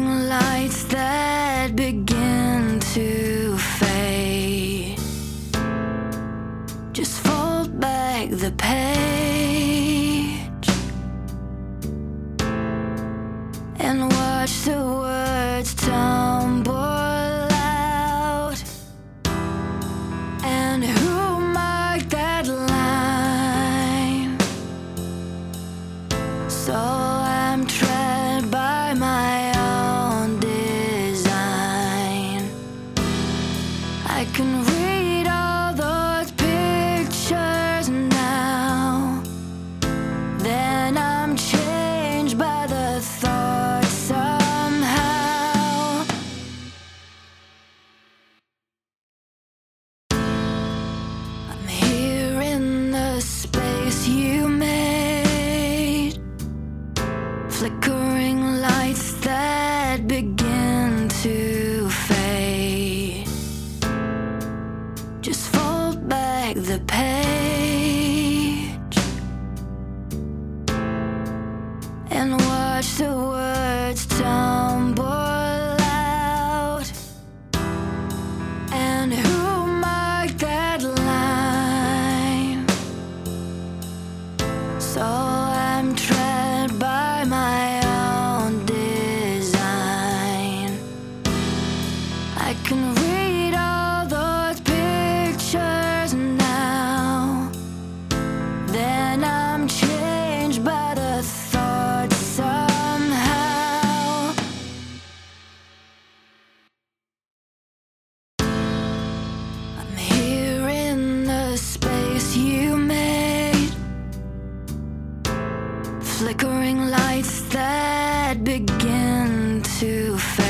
lights that begin to fade. Just fold back the page and watch the words tumble. I can read all those pictures now. Then I'm changed by the thought somehow. I'm here in the space you made. Flickering lights that begin page and watch the words tumble out. And who marked that line? So I'm tread by my own design. I can Flickering lights that begin to fade.